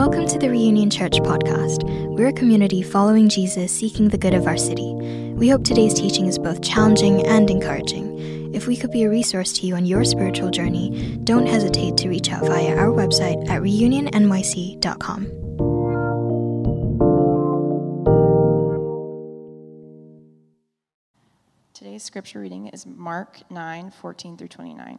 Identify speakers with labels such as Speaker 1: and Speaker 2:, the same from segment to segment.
Speaker 1: Welcome to the Reunion Church podcast. We're a community following Jesus, seeking the good of our city. We hope today's teaching is both challenging and encouraging. If we could be a resource to you on your spiritual journey, don't hesitate to reach out via our website at reunionnyc.com.
Speaker 2: Today's scripture reading is Mark 9 14 through 29.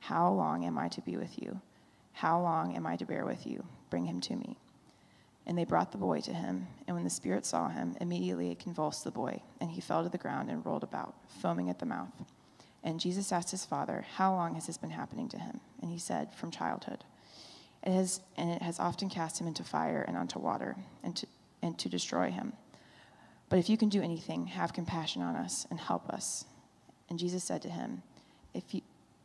Speaker 2: how long am I to be with you? How long am I to bear with you? Bring him to me. And they brought the boy to him, and when the spirit saw him, immediately it convulsed the boy, and he fell to the ground and rolled about, foaming at the mouth. And Jesus asked his father, How long has this been happening to him? And he said, From childhood. It has, and it has often cast him into fire and onto water, and to, and to destroy him. But if you can do anything, have compassion on us and help us. And Jesus said to him, If you,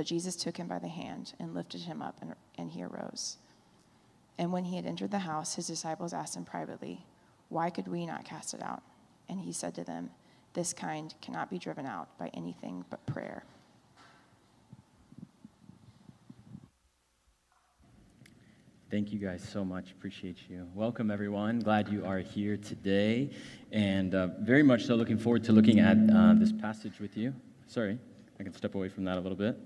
Speaker 2: But Jesus took him by the hand and lifted him up, and, and he arose. And when he had entered the house, his disciples asked him privately, Why could we not cast it out? And he said to them, This kind cannot be driven out by anything but prayer.
Speaker 3: Thank you guys so much. Appreciate you. Welcome, everyone. Glad you are here today. And uh, very much so looking forward to looking at uh, this passage with you. Sorry, I can step away from that a little bit.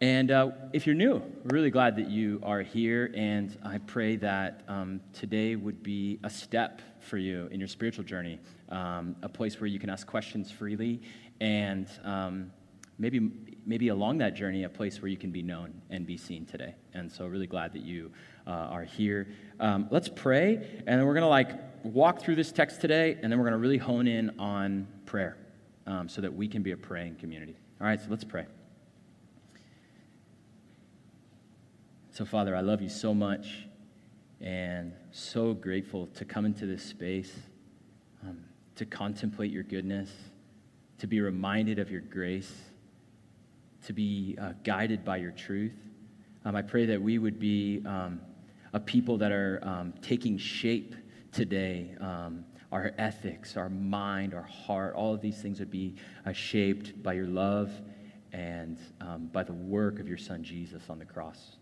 Speaker 3: And uh, if you're new, we're really glad that you are here. And I pray that um, today would be a step for you in your spiritual journey, um, a place where you can ask questions freely, and um, maybe, maybe along that journey, a place where you can be known and be seen today. And so, really glad that you uh, are here. Um, let's pray, and then we're going to like walk through this text today, and then we're going to really hone in on prayer um, so that we can be a praying community. All right, so let's pray. So, Father, I love you so much and so grateful to come into this space, um, to contemplate your goodness, to be reminded of your grace, to be uh, guided by your truth. Um, I pray that we would be um, a people that are um, taking shape today. Um, our ethics, our mind, our heart, all of these things would be uh, shaped by your love and um, by the work of your Son Jesus on the cross.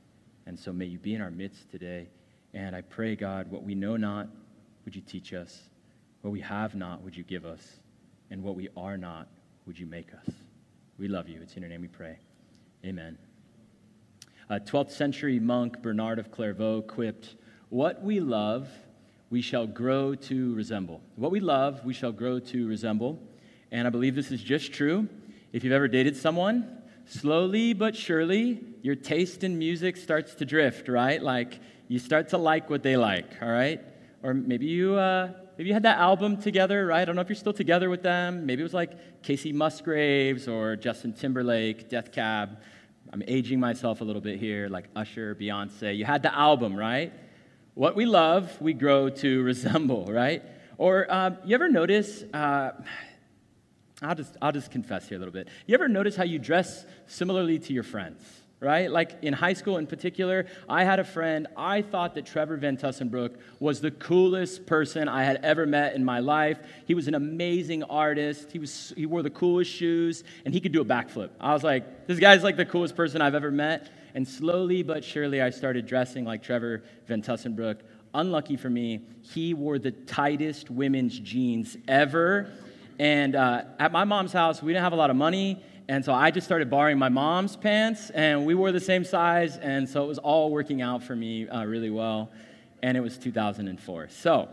Speaker 3: And so may you be in our midst today. And I pray, God, what we know not, would you teach us? What we have not, would you give us? And what we are not, would you make us? We love you. It's in your name we pray. Amen. A 12th century monk Bernard of Clairvaux quipped, What we love, we shall grow to resemble. What we love, we shall grow to resemble. And I believe this is just true. If you've ever dated someone, slowly but surely, your taste in music starts to drift, right? Like you start to like what they like, all right? Or maybe you, uh, maybe you had that album together, right? I don't know if you're still together with them. Maybe it was like Kacey Musgraves or Justin Timberlake, Death Cab. I'm aging myself a little bit here, like Usher, Beyonce. You had the album, right? What we love, we grow to resemble, right? Or um, you ever notice, uh, I'll just, I'll just confess here a little bit. You ever notice how you dress similarly to your friends? Right? Like in high school in particular, I had a friend, I thought that Trevor Van Tussenbrook was the coolest person I had ever met in my life. He was an amazing artist. He, was, he wore the coolest shoes, and he could do a backflip. I was like, this guy's like the coolest person I've ever met. And slowly but surely, I started dressing like Trevor Van Tussenbrook. Unlucky for me, he wore the tightest women's jeans ever and uh, at my mom's house, we didn't have a lot of money. And so I just started borrowing my mom's pants, and we wore the same size. And so it was all working out for me uh, really well. and it was 2004. So,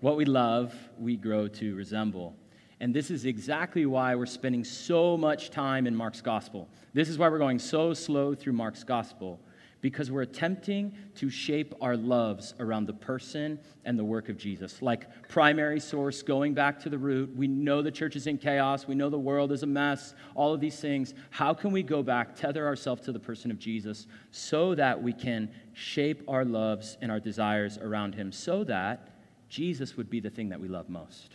Speaker 3: what we love, we grow to resemble. And this is exactly why we're spending so much time in Mark's gospel. This is why we're going so slow through Mark's gospel because we're attempting to shape our loves around the person and the work of Jesus. Like primary source, going back to the root. We know the church is in chaos. We know the world is a mess. All of these things. How can we go back, tether ourselves to the person of Jesus so that we can shape our loves and our desires around him so that Jesus would be the thing that we love most?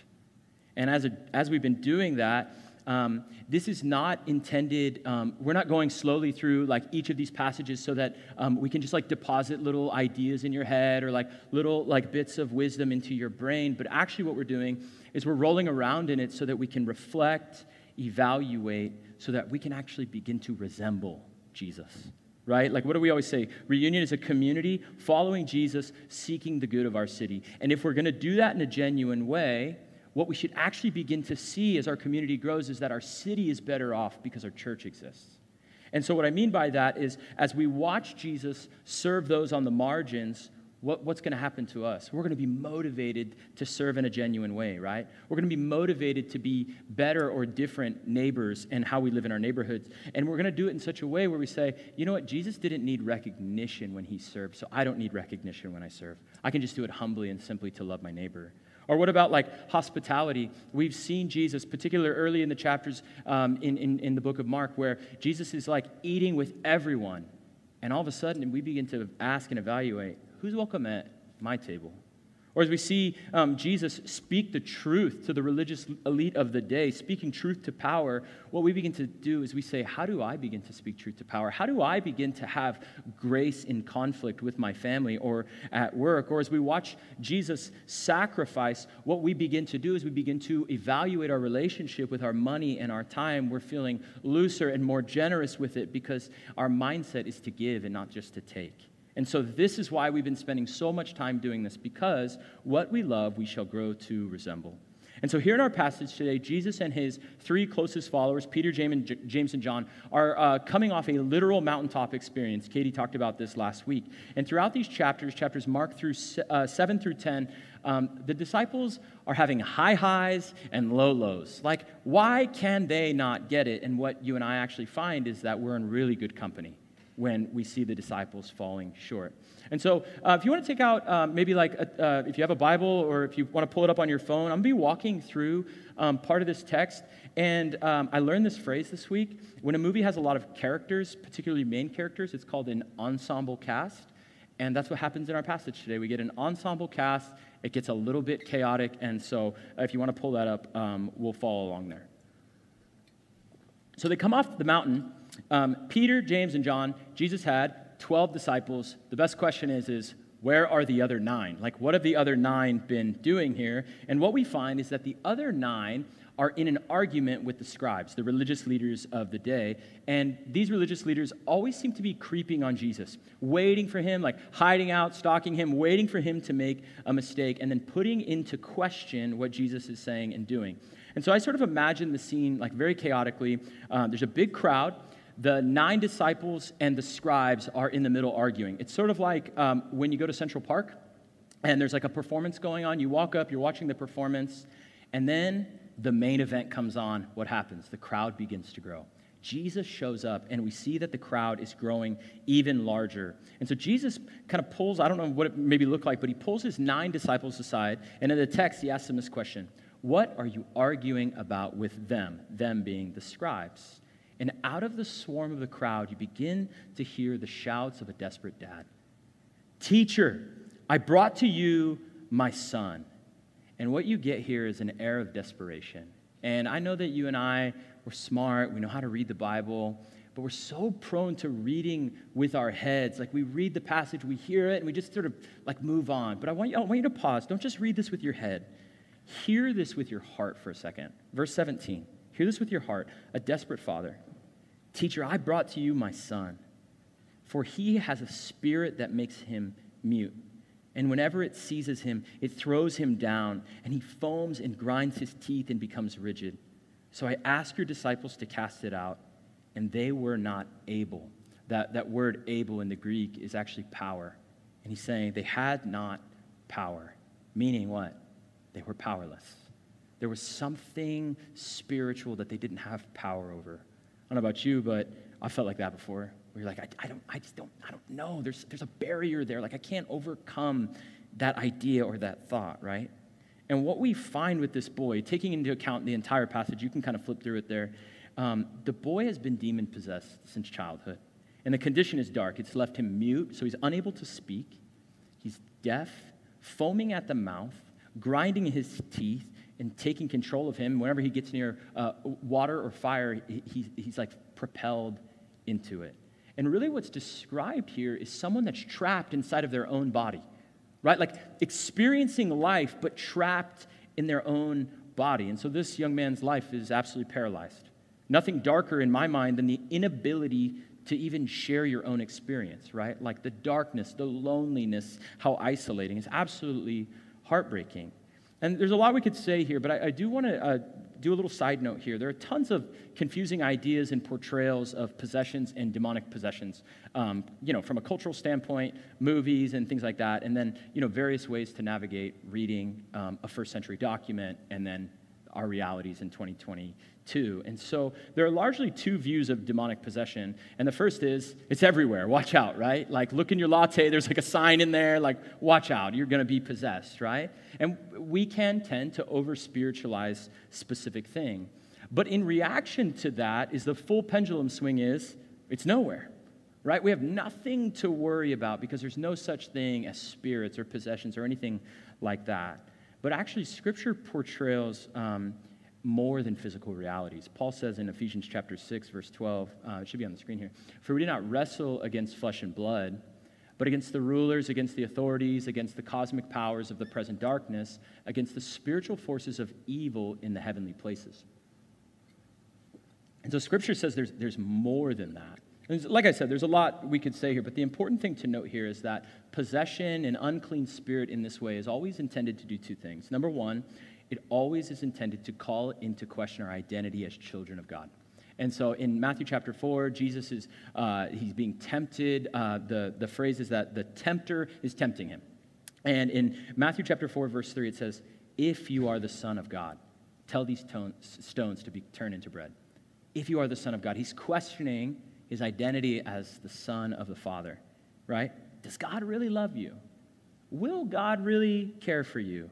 Speaker 3: And as, a, as we've been doing that, um, this is not intended, um, we're not going slowly through like each of these passages so that um, we can just like deposit little ideas in your head or like little like bits of wisdom into your brain. But actually, what we're doing is we're rolling around in it so that we can reflect, evaluate, so that we can actually begin to resemble Jesus right? Like, what do we always say? Reunion is a community following Jesus, seeking the good of our city. And if we're going to do that in a genuine way, what we should actually begin to see as our community grows is that our city is better off because our church exists. And so, what I mean by that is, as we watch Jesus serve those on the margins, what, what's going to happen to us? We're going to be motivated to serve in a genuine way, right? We're going to be motivated to be better or different neighbors and how we live in our neighborhoods. And we're going to do it in such a way where we say, you know what? Jesus didn't need recognition when he served, so I don't need recognition when I serve. I can just do it humbly and simply to love my neighbor. Or what about like hospitality? We've seen Jesus, particularly early in the chapters um, in, in, in the book of Mark, where Jesus is like eating with everyone. And all of a sudden, we begin to ask and evaluate who's welcome at my table? Or as we see um, Jesus speak the truth to the religious elite of the day, speaking truth to power, what we begin to do is we say, How do I begin to speak truth to power? How do I begin to have grace in conflict with my family or at work? Or as we watch Jesus sacrifice, what we begin to do is we begin to evaluate our relationship with our money and our time. We're feeling looser and more generous with it because our mindset is to give and not just to take. And so, this is why we've been spending so much time doing this, because what we love, we shall grow to resemble. And so, here in our passage today, Jesus and his three closest followers, Peter, James, and John, are uh, coming off a literal mountaintop experience. Katie talked about this last week. And throughout these chapters, chapters Mark through uh, 7 through 10, um, the disciples are having high highs and low lows. Like, why can they not get it? And what you and I actually find is that we're in really good company when we see the disciples falling short. And so, uh, if you want to take out um, maybe like a, uh, if you have a Bible or if you want to pull it up on your phone, I'm going to be walking through um, part of this text. And um, I learned this phrase this week. When a movie has a lot of characters, particularly main characters, it's called an ensemble cast. And that's what happens in our passage today. We get an ensemble cast, it gets a little bit chaotic. And so, uh, if you want to pull that up, um, we'll follow along there. So, they come off the mountain um, Peter, James, and John, Jesus had 12 disciples. The best question is, is where are the other nine? Like, what have the other nine been doing here? And what we find is that the other nine are in an argument with the scribes, the religious leaders of the day. And these religious leaders always seem to be creeping on Jesus, waiting for him, like hiding out, stalking him, waiting for him to make a mistake, and then putting into question what Jesus is saying and doing. And so I sort of imagine the scene like very chaotically. Uh, there's a big crowd the nine disciples and the scribes are in the middle arguing. It's sort of like um, when you go to Central Park and there's like a performance going on. You walk up, you're watching the performance, and then the main event comes on. What happens? The crowd begins to grow. Jesus shows up, and we see that the crowd is growing even larger. And so Jesus kind of pulls, I don't know what it maybe looked like, but he pulls his nine disciples aside, and in the text, he asks them this question What are you arguing about with them? Them being the scribes. And out of the swarm of the crowd, you begin to hear the shouts of a desperate dad Teacher, I brought to you my son. And what you get here is an air of desperation. And I know that you and I, we're smart, we know how to read the Bible, but we're so prone to reading with our heads. Like we read the passage, we hear it, and we just sort of like move on. But I want you, I want you to pause. Don't just read this with your head. Hear this with your heart for a second. Verse 17. Hear this with your heart. A desperate father Teacher, I brought to you my son, for he has a spirit that makes him mute. And whenever it seizes him, it throws him down, and he foams and grinds his teeth and becomes rigid. So I asked your disciples to cast it out, and they were not able. That, that word able in the Greek is actually power. And he's saying they had not power. Meaning what? They were powerless. There was something spiritual that they didn't have power over. I don't know about you, but I felt like that before. Where you're like, I, I don't, I just don't, I don't know. There's, there's a barrier there. Like I can't overcome that idea or that thought, right? And what we find with this boy, taking into account the entire passage, you can kind of flip through it there. Um, the boy has been demon possessed since childhood. And the condition is dark. It's left him mute, so he's unable to speak. He's deaf, foaming at the mouth, grinding his teeth, and taking control of him. Whenever he gets near uh, water or fire, he, he's like propelled into it. And really, what's described here is someone that's trapped inside of their own body right? Like experiencing life, but trapped in their own body. And so this young man's life is absolutely paralyzed. Nothing darker in my mind than the inability to even share your own experience, right? Like the darkness, the loneliness, how isolating It's absolutely heartbreaking. And there's a lot we could say here, but I, I do want to uh, do a little side note here. There are tons of confusing ideas and portrayals of possessions and demonic possessions, um, you know, from a cultural standpoint, movies and things like that, and then, you know, various ways to navigate reading um, a first century document and then our realities in 2020 too. And so there are largely two views of demonic possession. And the first is it's everywhere. Watch out, right? Like look in your latte, there's like a sign in there, like watch out, you're going to be possessed, right? And we can tend to over spiritualize specific thing. But in reaction to that is the full pendulum swing is it's nowhere. Right? We have nothing to worry about because there's no such thing as spirits or possessions or anything like that. But actually, Scripture portrays um, more than physical realities. Paul says in Ephesians chapter 6, verse 12, uh, it should be on the screen here, for we do not wrestle against flesh and blood, but against the rulers, against the authorities, against the cosmic powers of the present darkness, against the spiritual forces of evil in the heavenly places. And so Scripture says there's, there's more than that. Like I said, there's a lot we could say here, but the important thing to note here is that possession and unclean spirit in this way is always intended to do two things. Number one, it always is intended to call into question our identity as children of God. And so in Matthew chapter 4, Jesus is uh, he's being tempted. Uh, the, the phrase is that the tempter is tempting him. And in Matthew chapter 4, verse 3, it says, If you are the Son of God, tell these stones to be turned into bread. If you are the Son of God, he's questioning his identity as the Son of the Father, right? Does God really love you? Will God really care for you?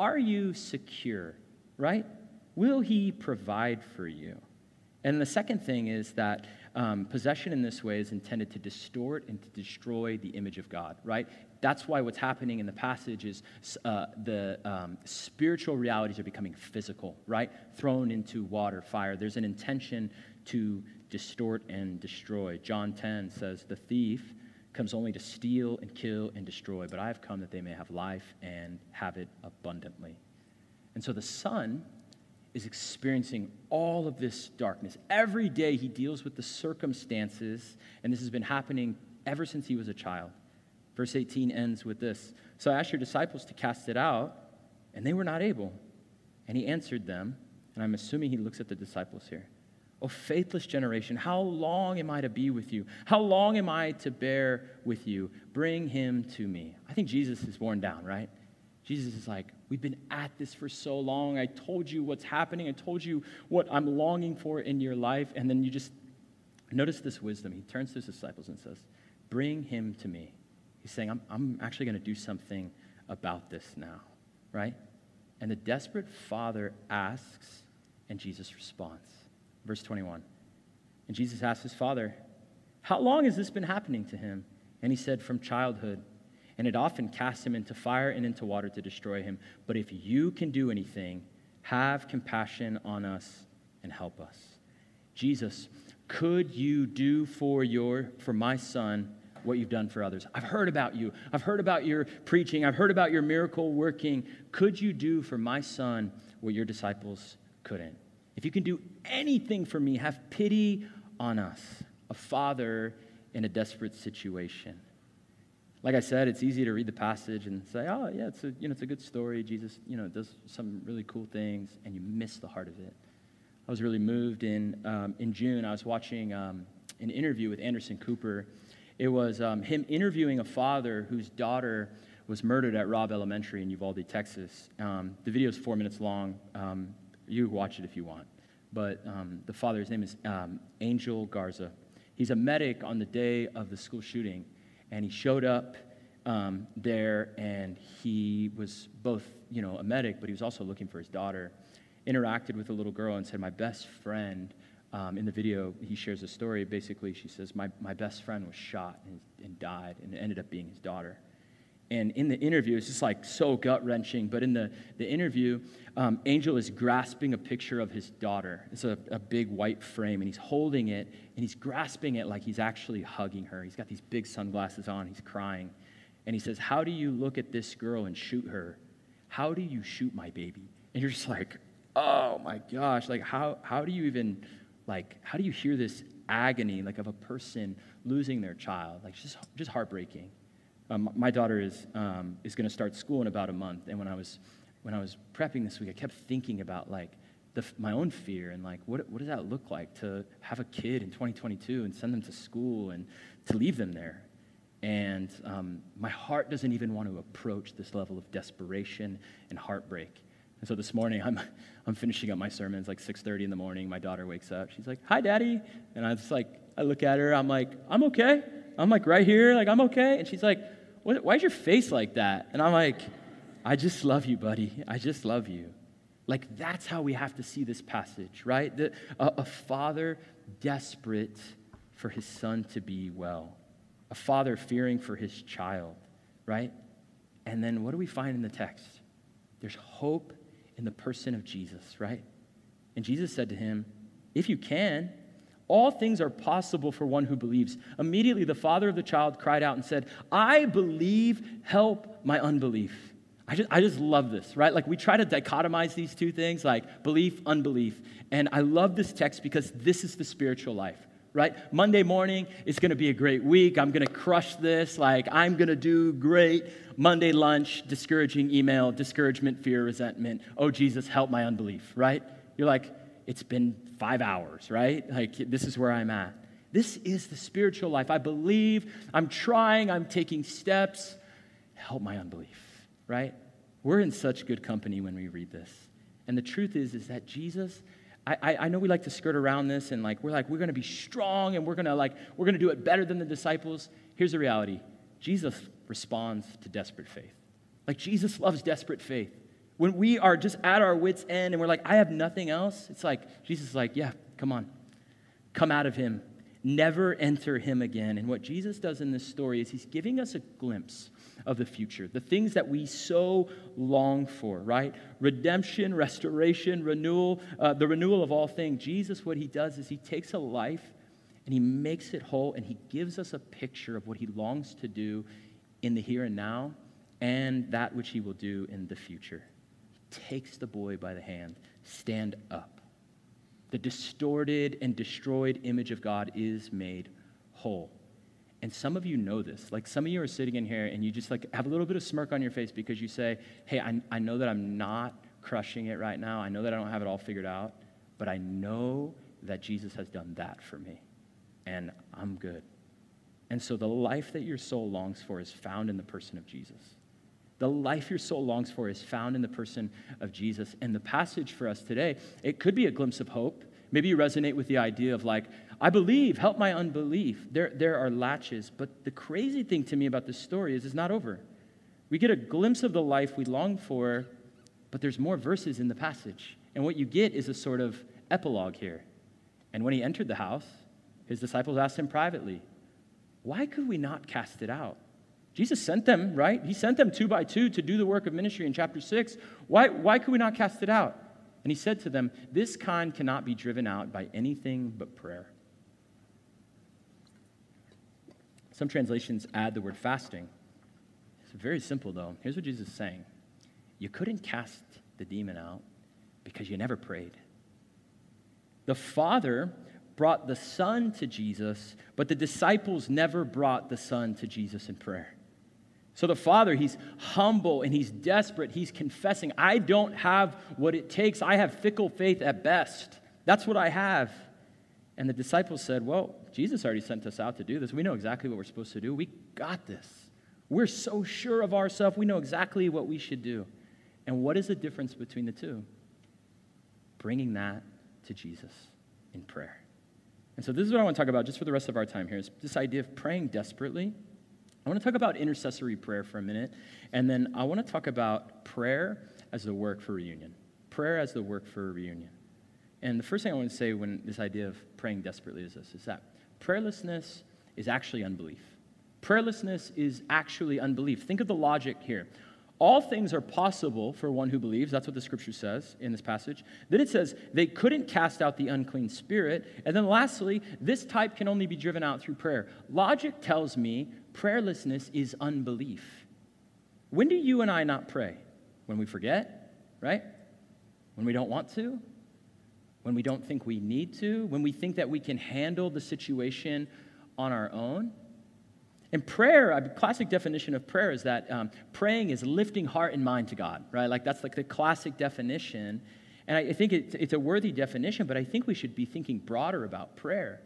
Speaker 3: Are you secure, right? Will he provide for you? And the second thing is that um, possession in this way is intended to distort and to destroy the image of God, right? That's why what's happening in the passage is uh, the um, spiritual realities are becoming physical, right? Thrown into water, fire. There's an intention to distort and destroy. John 10 says, The thief comes only to steal and kill and destroy, but I have come that they may have life and have it abundantly. And so the Son is experiencing all of this darkness. Every day he deals with the circumstances, and this has been happening ever since he was a child. Verse 18 ends with this So I asked your disciples to cast it out, and they were not able. And he answered them, and I'm assuming he looks at the disciples here. O faithless generation, how long am I to be with you? How long am I to bear with you? Bring him to me. I think Jesus is worn down, right? Jesus is like, We've been at this for so long. I told you what's happening. I told you what I'm longing for in your life. And then you just notice this wisdom. He turns to his disciples and says, Bring him to me. He's saying, I'm, I'm actually going to do something about this now, right? And the desperate father asks, and Jesus responds. Verse 21. And Jesus asked his father, How long has this been happening to him? And he said, From childhood. And it often casts him into fire and into water to destroy him. But if you can do anything, have compassion on us and help us. Jesus, could you do for your for my son what you've done for others? I've heard about you. I've heard about your preaching. I've heard about your miracle working. Could you do for my son what your disciples couldn't? If you can do anything for me, have pity on us, a father in a desperate situation. Like I said, it's easy to read the passage and say, oh, yeah, it's a, you know, it's a good story. Jesus you know, does some really cool things, and you miss the heart of it. I was really moved in, um, in June. I was watching um, an interview with Anderson Cooper. It was um, him interviewing a father whose daughter was murdered at Robb Elementary in Uvalde, Texas. Um, the video is four minutes long. Um, you watch it if you want. But um, the father, his name is um, Angel Garza. He's a medic on the day of the school shooting, and he showed up um, there, and he was both, you know, a medic, but he was also looking for his daughter. Interacted with a little girl and said, "My best friend." Um, in the video, he shares a story. Basically, she says, "My my best friend was shot and, and died, and it ended up being his daughter." And in the interview, it's just like so gut wrenching. But in the, the interview, um, Angel is grasping a picture of his daughter. It's a, a big white frame, and he's holding it, and he's grasping it like he's actually hugging her. He's got these big sunglasses on, he's crying. And he says, How do you look at this girl and shoot her? How do you shoot my baby? And you're just like, Oh my gosh, like, how, how do you even, like, how do you hear this agony, like, of a person losing their child? Like, just, just heartbreaking. Um, my daughter is, um, is going to start school in about a month. And when I was, when I was prepping this week, I kept thinking about like the, my own fear and like what, what does that look like to have a kid in 2022 and send them to school and to leave them there. And um, my heart doesn't even want to approach this level of desperation and heartbreak. And so this morning, I'm, I'm finishing up my sermons like 6.30 in the morning. My daughter wakes up. She's like, hi, Daddy. And I just like, I look at her. I'm like, I'm okay. I'm like right here. Like, I'm okay. And she's like, what, why's your face like that? And I'm like, I just love you, buddy. I just love you. Like, that's how we have to see this passage, right? The, a, a father desperate for his son to be well, a father fearing for his child, right? And then what do we find in the text? There's hope in the person of Jesus, right? And Jesus said to him, If you can, all things are possible for one who believes. Immediately, the father of the child cried out and said, I believe, help my unbelief. I just, I just love this, right? Like, we try to dichotomize these two things, like belief, unbelief. And I love this text because this is the spiritual life, right? Monday morning is going to be a great week. I'm going to crush this. Like, I'm going to do great. Monday lunch, discouraging email, discouragement, fear, resentment. Oh, Jesus, help my unbelief, right? You're like, it's been five hours, right? Like, this is where I'm at. This is the spiritual life. I believe, I'm trying, I'm taking steps. Help my unbelief, right? We're in such good company when we read this. And the truth is, is that Jesus, I, I, know we like to skirt around this and like, we're like, we're going to be strong and we're going to like, we're going to do it better than the disciples. Here's the reality. Jesus responds to desperate faith. Like, Jesus loves desperate faith. When we are just at our wits' end and we're like, I have nothing else, it's like, Jesus is like, yeah, come on. Come out of him. Never enter him again. And what Jesus does in this story is he's giving us a glimpse of the future, the things that we so long for, right? Redemption, restoration, renewal, uh, the renewal of all things. Jesus, what he does is he takes a life and he makes it whole and he gives us a picture of what he longs to do in the here and now and that which he will do in the future takes the boy by the hand. Stand up. The distorted and destroyed image of God is made whole. And some of you know this. Like some of you are sitting in here and you just like have a little bit of smirk on your face because you say, Hey, I, I know that I'm not crushing it right now. I know that I don't have it all figured out, but I know that Jesus has done that for me. And I'm good. And so the life that your soul longs for is found in the person of Jesus. The life your soul longs for is found in the person of Jesus. And the passage for us today, it could be a glimpse of hope. Maybe you resonate with the idea of like, I believe, help my unbelief. There, there are latches. But the crazy thing to me about this story is it's not over. We get a glimpse of the life we long for, but there's more verses in the passage. And what you get is a sort of epilogue here. And when he entered the house, his disciples asked him privately, Why could we not cast it out? Jesus sent them, right? He sent them two by two to do the work of ministry in chapter 6. Why, why could we not cast it out? And he said to them, This kind cannot be driven out by anything but prayer. Some translations add the word fasting. It's very simple, though. Here's what Jesus is saying You couldn't cast the demon out because you never prayed. The Father brought the Son to Jesus, but the disciples never brought the Son to Jesus in prayer. So the father, he's humble and he's desperate. He's confessing, I don't have what it takes. I have fickle faith at best. That's what I have. And the disciples said, Well, Jesus already sent us out to do this. We know exactly what we're supposed to do. We got this. We're so sure of ourselves, we know exactly what we should do. And what is the difference between the two? Bringing that to Jesus in prayer. And so, this is what I want to talk about just for the rest of our time here is this idea of praying desperately. I want to talk about intercessory prayer for a minute, and then I want to talk about prayer as the work for reunion. Prayer as the work for reunion. And the first thing I want to say when this idea of praying desperately is this is that prayerlessness is actually unbelief. Prayerlessness is actually unbelief. Think of the logic here. All things are possible for one who believes. That's what the scripture says in this passage. Then it says they couldn't cast out the unclean spirit. And then lastly, this type can only be driven out through prayer. Logic tells me prayerlessness is unbelief. When do you and I not pray? When we forget, right? When we don't want to? When we don't think we need to? When we think that we can handle the situation on our own? And prayer, a classic definition of prayer is that um, praying is lifting heart and mind to God, right? Like that's like the classic definition. And I, think it, it's a worthy definition, but I think we should be thinking broader about prayer.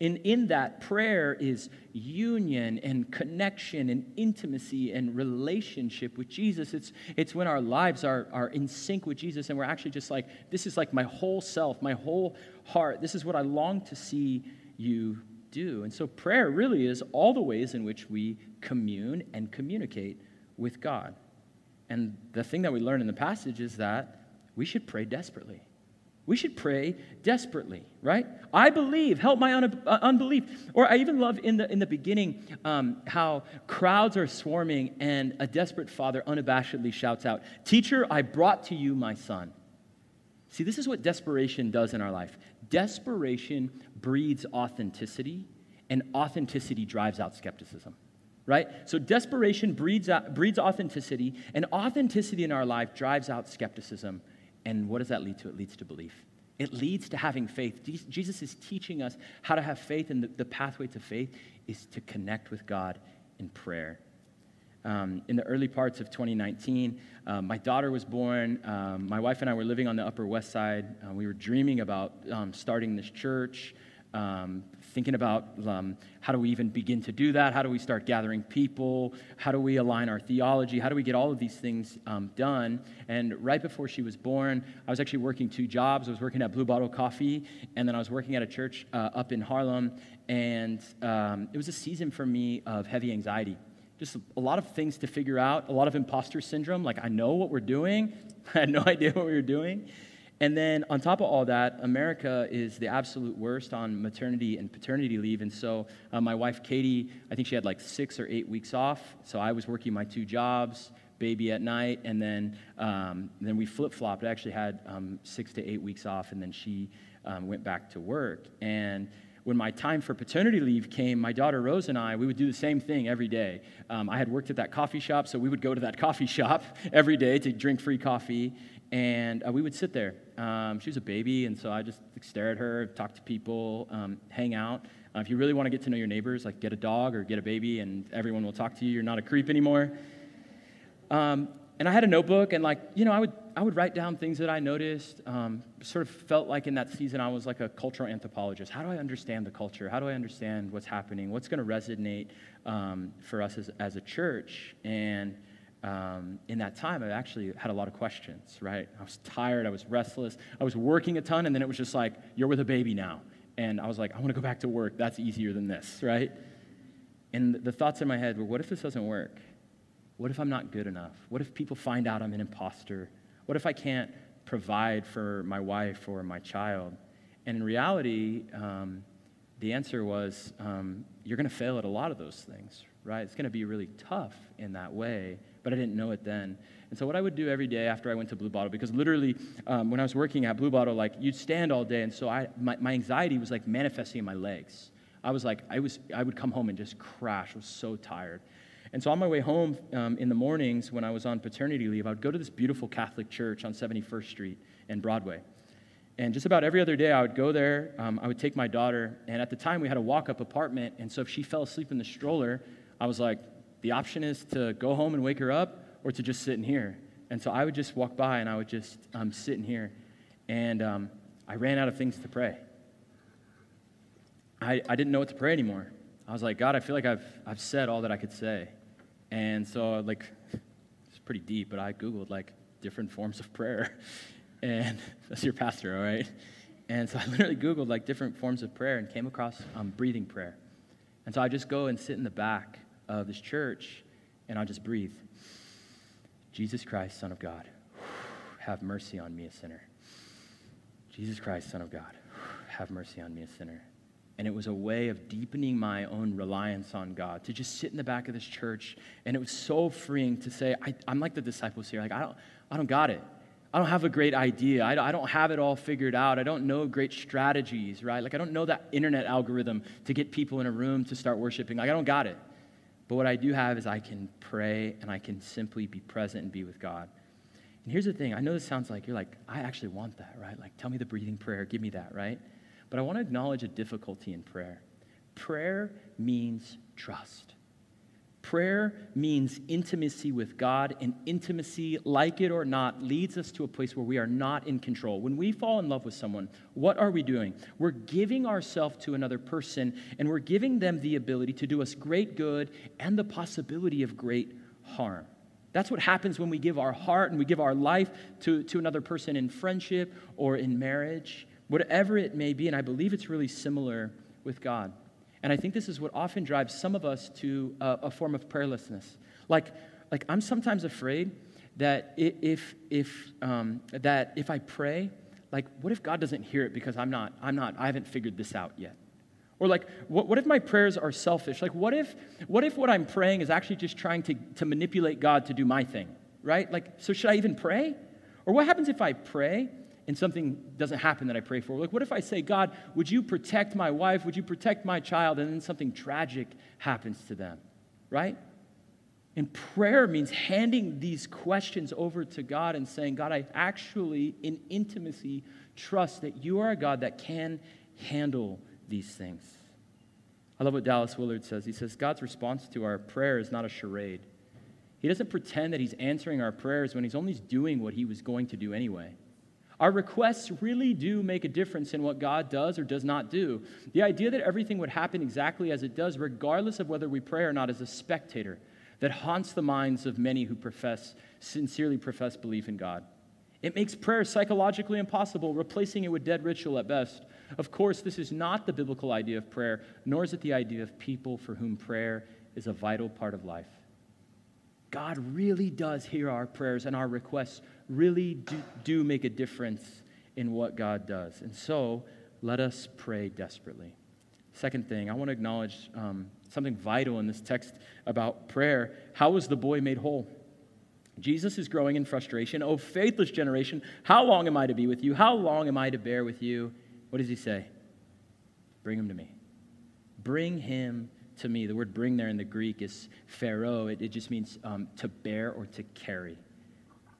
Speaker 3: In, in that, prayer is union and connection and intimacy and relationship with Jesus. It's, it's when our lives are, are in sync with Jesus and we're actually just like, this is like my whole self, my whole heart. This is what I long to see you do. And so prayer really is all the ways in which we commune and communicate with God. And the thing that we learn in the passage is that we should pray desperately. We should pray desperately, right? I believe, help my un- uh, unbelief. Or I even love in the, in the beginning um, how crowds are swarming and a desperate father unabashedly shouts out, Teacher, I brought to you my son. See, this is what desperation does in our life. Desperation breeds authenticity, and authenticity drives out skepticism, right? So desperation breeds, out, breeds authenticity, and authenticity in our life drives out skepticism. And what does that lead to? It leads to belief. It leads to having faith. Jesus is teaching us how to have faith, and the, pathway to faith is to connect with God in prayer. Um, in the early parts of 2019, uh, my daughter was born. Um, my wife and I were living on the Upper West Side. Uh, we were dreaming about um, starting this church um, thinking about um, how do we even begin to do that? How do we start gathering people? How do we align our theology? How do we get all of these things um, done? And right before she was born, I was actually working two jobs. I was working at Blue Bottle Coffee, and then I was working at a church uh, up in Harlem. And um, it was a season for me of heavy anxiety. Just a lot of things to figure out, a lot of imposter syndrome. Like, I know what we're doing, I had no idea what we were doing. And then on top of all that, America is the absolute worst on maternity and paternity leave. And so uh, my wife, Katie, I think she had like six or eight weeks off. So I was working my two jobs, baby at night, and then, um, then we flip flopped. I actually had um, six to eight weeks off, and then she um, went back to work. And when my time for paternity leave came, my daughter Rose and I, we would do the same thing every day. Um, I had worked at that coffee shop, so we would go to that coffee shop every day to drink free coffee and uh, we would sit there. Um, she was a baby, and so I just like, stare at her, talk to people, um, hang out. Uh, if you really want to get to know your neighbors, like get a dog or get a baby, and everyone will talk to you. You're not a creep anymore. Um, and I had a notebook, and like you know, I would I would write down things that I noticed. Um, sort of felt like in that season I was like a cultural anthropologist. How do I understand the culture? How do I understand what's happening? What's going to resonate um, for us as, as a church? And um, in that time, I actually had a lot of questions, right? I was tired, I was restless, I was working a ton, and then it was just like, you're with a baby now. And I was like, I want to go back to work. That's easier than this, right? And the thoughts in my head were, what if this doesn't work? What if I'm not good enough? What if people find out I'm an imposter? What if I can't provide for my wife or my child? And in reality, um, the answer was, um, you're going to fail at a lot of those things, right? It's going to be really tough in that way but I didn't know it then. And so what I would do every day after I went to Blue Bottle, because literally um, when I was working at Blue Bottle, like you'd stand all day, and so I, my, my anxiety was like manifesting in my legs. I was like, I, was, I would come home and just crash. I was so tired. And so on my way home um, in the mornings when I was on paternity leave, I would go to this beautiful Catholic church on 71st Street and Broadway. And just about every other day, I would go there. Um, I would take my daughter, and at the time, we had a walk up apartment. And so if she fell asleep in the stroller, I was like, the option is to go home and wake her up or to just sit in here. And so I would just walk by and I would just um, sit in here. And um, I ran out of things to pray. I, I didn't know what to pray anymore. I was like, God, I feel like I've, I've said all that I could say. And so, like, it's pretty deep, but I Googled, like, different forms of prayer. And that's your pastor, all right? And so I literally Googled, like, different forms of prayer and came across um, breathing prayer. And so I just go and sit in the back of this church and I'll just breathe. Jesus Christ, Son of God, have mercy on me, a sinner. Jesus Christ, Son of God, have mercy on me, a sinner. And it was a way of deepening my own reliance on God to just sit in the back of this church. And it was so freeing to say, I, am like the disciples here. Like, I don't, I don't got it. I don't have a great idea. I, I don't have it all figured out. I don't know great strategies, right? Like, I don't know that internet algorithm to get people in a room to start worshiping. Like, I don't got it. But what I do have is I can pray and I can simply be present and be with God. And here's the thing I know this sounds like you're like, I actually want that, right? Like, tell me the breathing prayer, give me that, right? But I want to acknowledge a difficulty in prayer. Prayer means trust. Prayer means intimacy with God, and intimacy, like it or not, leads us to a place where we are not in control. When we fall in love with someone, what are we doing? We're giving ourselves to another person, and we're giving them the ability to do us great good and the possibility of great harm. That's what happens when we give our heart and we give our life to, to another person in friendship or in marriage, whatever it may be. And I believe it's really similar with God. And I think this is what often drives some of us to a, a form of prayerlessness. Like, like I'm sometimes afraid that if, if, um, that if I pray, like, what if God doesn't hear it because I'm not, I'm not, I haven't figured this out yet? Or like, what, what if my prayers are selfish? Like, what if, what if what I'm praying is actually just trying to, to manipulate God to do my thing, right? Like, so should I even pray? Or what happens if I pray and something doesn't happen that I pray for? Like, what if I say, God, would you protect my wife? Would you protect my child? And then something tragic happens to them, right? And prayer means handing these questions over to God and saying, God, I actually, in intimacy, trust that you are a God that can handle these things. I love what Dallas Willard says. He says, God's response to our prayer is not a charade. He doesn't pretend that he's answering our prayers when he's only doing what he was going to do anyway. Our requests really do make a difference in what God does or does not do. The idea that everything would happen exactly as it does, regardless of whether we pray or not, is a spectator that haunts the minds of many who profess, sincerely profess belief in God. It makes prayer psychologically impossible, replacing it with dead ritual at best. Of course, this is not the biblical idea of prayer, nor is it the idea of people for whom prayer is a vital part of life. God really does hear our prayers, and our requests really do, do make a difference in what God does. And so, let us pray desperately. Second thing, I want to acknowledge um, something vital in this text about prayer. How was the boy made whole? Jesus is growing in frustration. Oh, faithless generation, how long am I to be with you? How long am I to bear with you? What does he say? Bring him to me. Bring him to me. The word bring there in the Greek is phero. It, it just means um, to bear or to carry.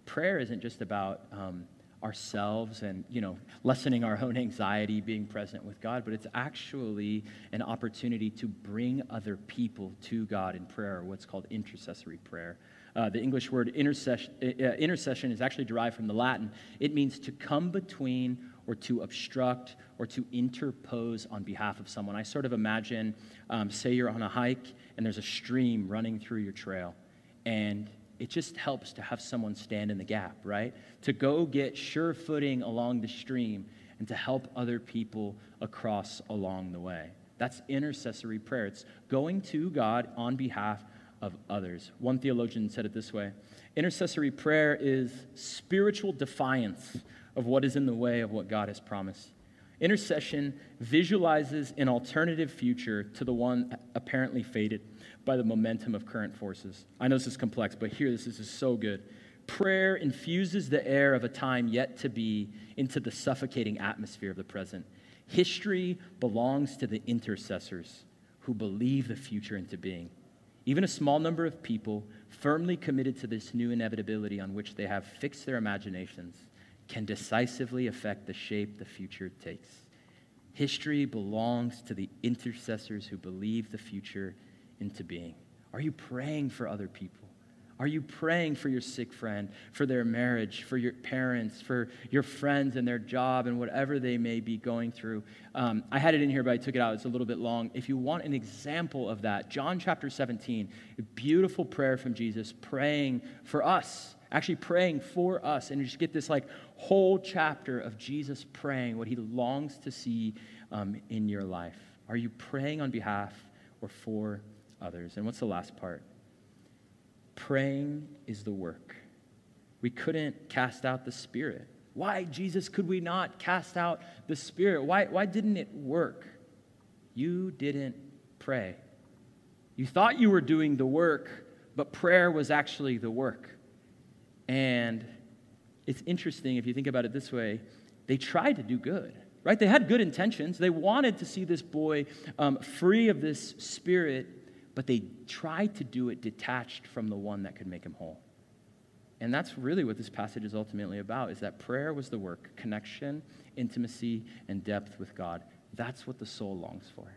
Speaker 3: Prayer isn't just about um, ourselves and, you know, lessening our own anxiety, being present with God, but it's actually an opportunity to bring other people to God in prayer, what's called intercessory prayer. Uh, the English word intercession, uh, intercession is actually derived from the Latin. It means to come between or to obstruct or to interpose on behalf of someone. I sort of imagine, um, say you're on a hike and there's a stream running through your trail, and it just helps to have someone stand in the gap, right? To go get sure footing along the stream and to help other people across along the way. That's intercessory prayer. It's going to God on behalf of others. One theologian said it this way Intercessory prayer is spiritual defiance of what is in the way of what God has promised. Intercession visualizes an alternative future to the one apparently fated by the momentum of current forces. I know this is complex, but here, this is so good. Prayer infuses the air of a time yet to be into the suffocating atmosphere of the present. History belongs to the intercessors who believe the future into being. Even a small number of people firmly committed to this new inevitability on which they have fixed their imaginations can decisively affect the shape the future takes. History belongs to the intercessors who believe the future into being. Are you praying for other people? Are you praying for your sick friend, for their marriage, for your parents, for your friends and their job and whatever they may be going through? Um, I had it in here, but I took it out. It's a little bit long. If you want an example of that, John chapter 17, a beautiful prayer from Jesus praying for us, actually praying for us. And you just get this like whole chapter of Jesus praying what he longs to see um, in your life. Are you praying on behalf or for others? And what's the last part? Praying is the work. We couldn't cast out the Spirit. Why, Jesus, could we not cast out the Spirit? Why, why didn't it work? You didn't pray. You thought you were doing the work, but prayer was actually the work. And it's interesting if you think about it this way they tried to do good, right? They had good intentions. They wanted to see this boy um, free of this spirit but they tried to do it detached from the one that could make him whole. And that's really what this passage is ultimately about is that prayer was the work, connection, intimacy, and depth with God. That's what the soul longs for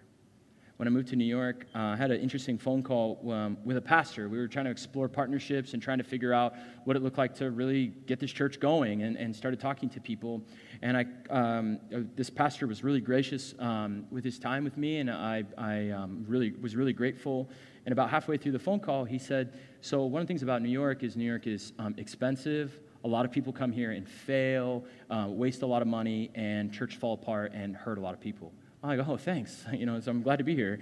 Speaker 3: when I moved to New York, uh, I had an interesting phone call um, with a pastor. We were trying to explore partnerships and trying to figure out what it looked like to really get this church going and, and started talking to people. And I, um, uh, this pastor was really gracious um, with his time with me, and I, I um, really was really grateful. And about halfway through the phone call, he said, So, one of the things about New York is New York is um, expensive. A lot of people come here and fail, uh, waste a lot of money, and church fall apart and hurt a lot of people. I go, oh, thanks. You know, so I'm glad to be here.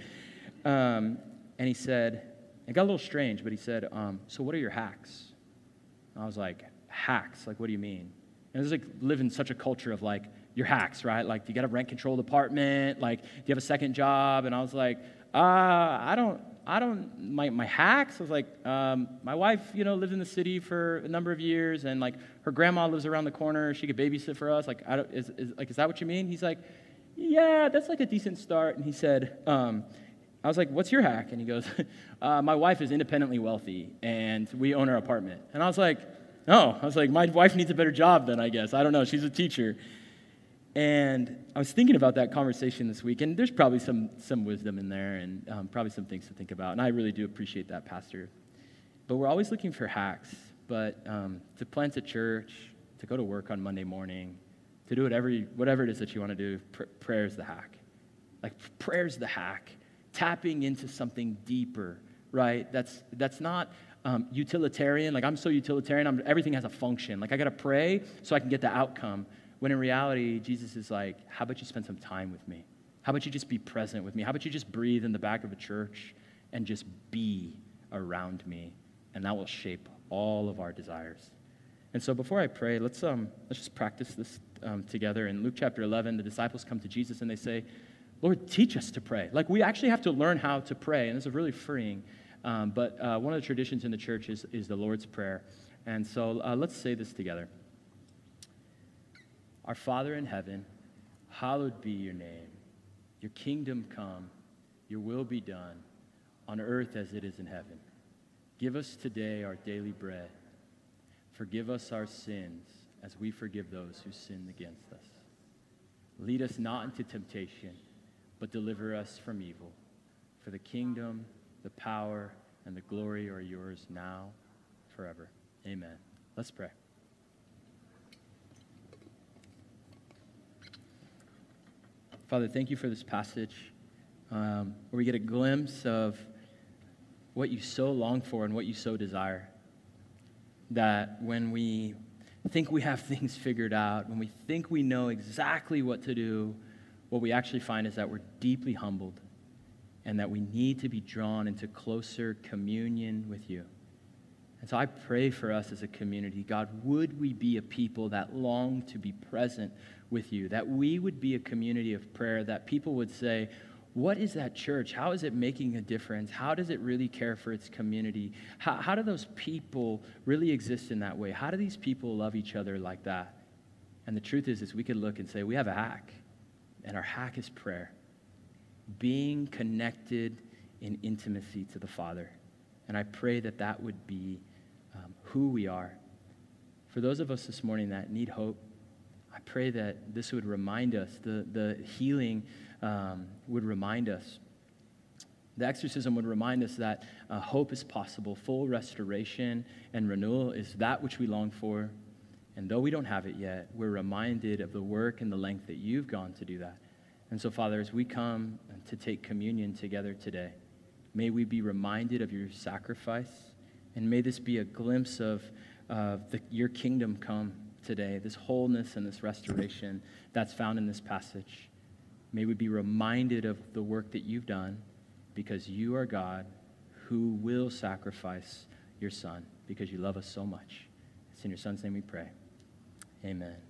Speaker 3: Um, and he said, it got a little strange, but he said, um, so what are your hacks? I was like, hacks? Like, what do you mean? And it was like live in such a culture of like, your hacks, right? Like, do you got a rent controlled apartment? Like, do you have a second job? And I was like, uh, I don't, I don't, my, my hacks I was like, um, my wife, you know, lived in the city for a number of years and like her grandma lives around the corner. She could babysit for us. Like, I don't, is, is, like, is that what you mean? He's like, yeah, that's like a decent start. And he said, um, I was like, what's your hack? And he goes, uh, my wife is independently wealthy and we own our apartment. And I was like, no. I was like, my wife needs a better job then, I guess. I don't know. She's a teacher. And I was thinking about that conversation this week, and there's probably some, some wisdom in there and um, probably some things to think about. And I really do appreciate that, Pastor. But we're always looking for hacks. But um, to plant a church, to go to work on Monday morning, to do whatever, you, whatever it is that you want to do, pr- prayer is the hack. Like, prayer is the hack. Tapping into something deeper, right? That's, that's not um, utilitarian. Like, I'm so utilitarian, I'm, everything has a function. Like, I got to pray so I can get the outcome. When in reality, Jesus is like, how about you spend some time with me? How about you just be present with me? How about you just breathe in the back of a church and just be around me? And that will shape all of our desires. And so before I pray, let's, um, let's just practice this um, together. In Luke chapter 11, the disciples come to Jesus and they say, Lord, teach us to pray. Like, we actually have to learn how to pray, and this is really freeing. Um, but uh, one of the traditions in the church is, is the Lord's Prayer. And so uh, let's say this together Our Father in heaven, hallowed be your name. Your kingdom come, your will be done, on earth as it is in heaven. Give us today our daily bread Forgive us our sins as we forgive those who sin against us. Lead us not into temptation, but deliver us from evil. For the kingdom, the power, and the glory are yours now, forever. Amen. Let's pray. Father, thank you for this passage um, where we get a glimpse of what you so long for and what you so desire that when we think we have things figured out, when we think we know exactly what to do, what we actually find is that we're deeply humbled and that we need to be drawn into closer communion with you. And so I pray for us as a community, God, would we be a people that long to be present with you, that we would be a community of prayer, that people would say, what is that church? How is it making a difference? How does it really care for its community? How, how do those people really exist in that way? How do these people love each other like that? And the truth is, is we could look and say, we have a hack, and our hack is prayer. Being connected in intimacy to the Father. And I pray that that would be um, who we are. For those of us this morning that need hope, I pray that this would remind us the, the healing um, would remind us The exorcism would remind us that uh, hope is possible, full restoration and renewal is that which we long for. And though we don't have it yet, we're reminded of the work and the length that you've gone to do that. And so, Father, as we come to take communion together today, may we be reminded of your sacrifice, and may this be a glimpse of uh, the, your kingdom come today, this wholeness and this restoration that's found in this passage. May we be reminded of the work that you've done because you are God who will sacrifice your Son because you love us so much. It's in your Son's name we pray. Amen.